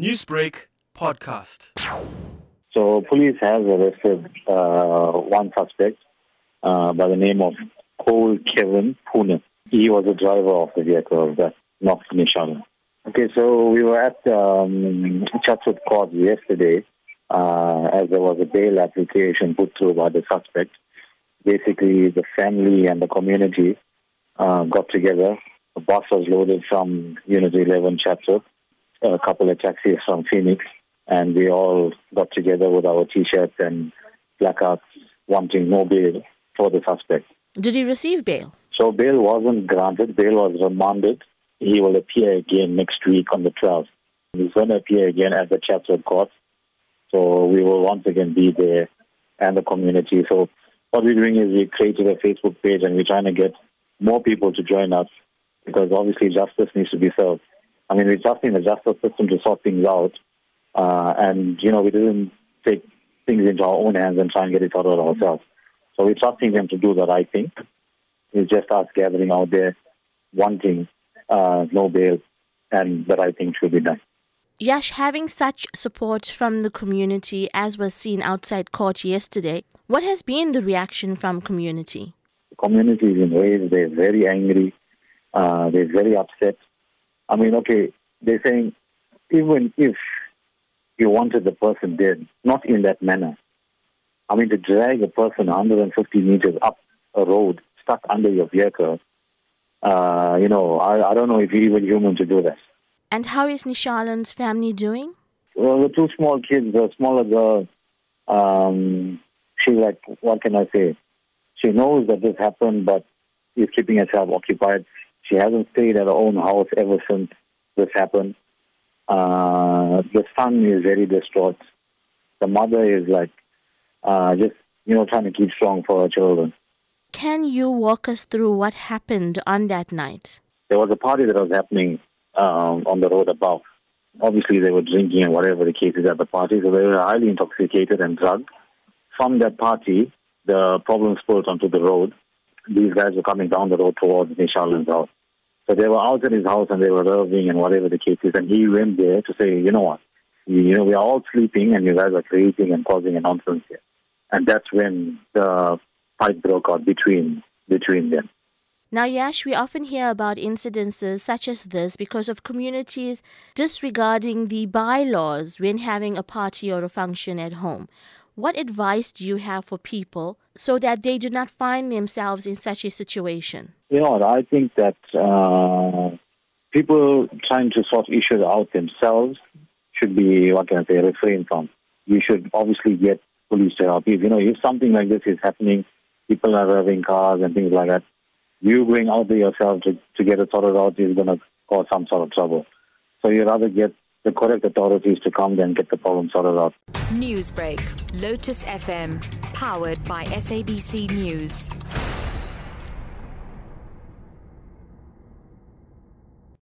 Newsbreak podcast. So police has arrested uh, one suspect uh, by the name of Cole Kevin Poonan. He was the driver of the vehicle that knocked Nishan. Okay, so we were at um, Chatsworth Court yesterday uh, as there was a bail application put through by the suspect. Basically, the family and the community uh, got together. The bus was loaded from Unit 11 Chatsworth, a couple of taxis from Phoenix, and we all got together with our T-shirts and placards wanting no bail for the suspect. Did he receive bail? So bail wasn't granted. Bail was remanded. He will appear again next week on the 12th. He's going to appear again at the Chatsworth Court. So we will once again be there and the community. So what we're doing is we created a Facebook page and we're trying to get more people to join us because obviously justice needs to be served. I mean, we're trusting the justice system to sort things out. Uh, and, you know, we didn't take things into our own hands and try and get it sorted ourselves. So we're trusting them to do the right thing. It's just us gathering out there, wanting uh, no bail, and the right thing should be done. Yash, having such support from the community as was seen outside court yesterday, what has been the reaction from community? The community is enraged. They're very angry. Uh, they're very upset. I mean, okay, they're saying even if you wanted the person dead, not in that manner. I mean, to drag a person 150 meters up a road stuck under your vehicle, uh, you know, I, I don't know if you're even human to do that. And how is Nishalan's family doing? Well, the two small kids, the smaller girl, um, she's like, what can I say? She knows that this happened, but is keeping herself occupied. She hasn't stayed at her own house ever since this happened. Uh, the son is very distraught. The mother is like, uh, just, you know, trying to keep strong for her children. Can you walk us through what happened on that night? There was a party that was happening um, on the road above. Obviously, they were drinking and whatever the case is at the party, so they were highly intoxicated and drugged. From that party, the problem spilled onto the road. These guys were coming down the road towards Nishalan's house. So they were out at his house and they were raving and whatever the case is. And he went there to say, you know what, you know, we are all sleeping and you guys are creating and causing a nonsense here. And that's when the fight broke out between between them. Now, Yash, we often hear about incidences such as this because of communities disregarding the bylaws when having a party or a function at home. What advice do you have for people so that they do not find themselves in such a situation? You know? I think that uh, people trying to sort issues out themselves should be, what can I say, refrain from. You should obviously get police to help you. You know, if something like this is happening, people are driving cars and things like that, you going out there yourself to, to get it sorted out is going to cause some sort of trouble. So you rather get the correct authorities to come there and get the problem sorted out. Newsbreak, Lotus FM, powered by SABC News.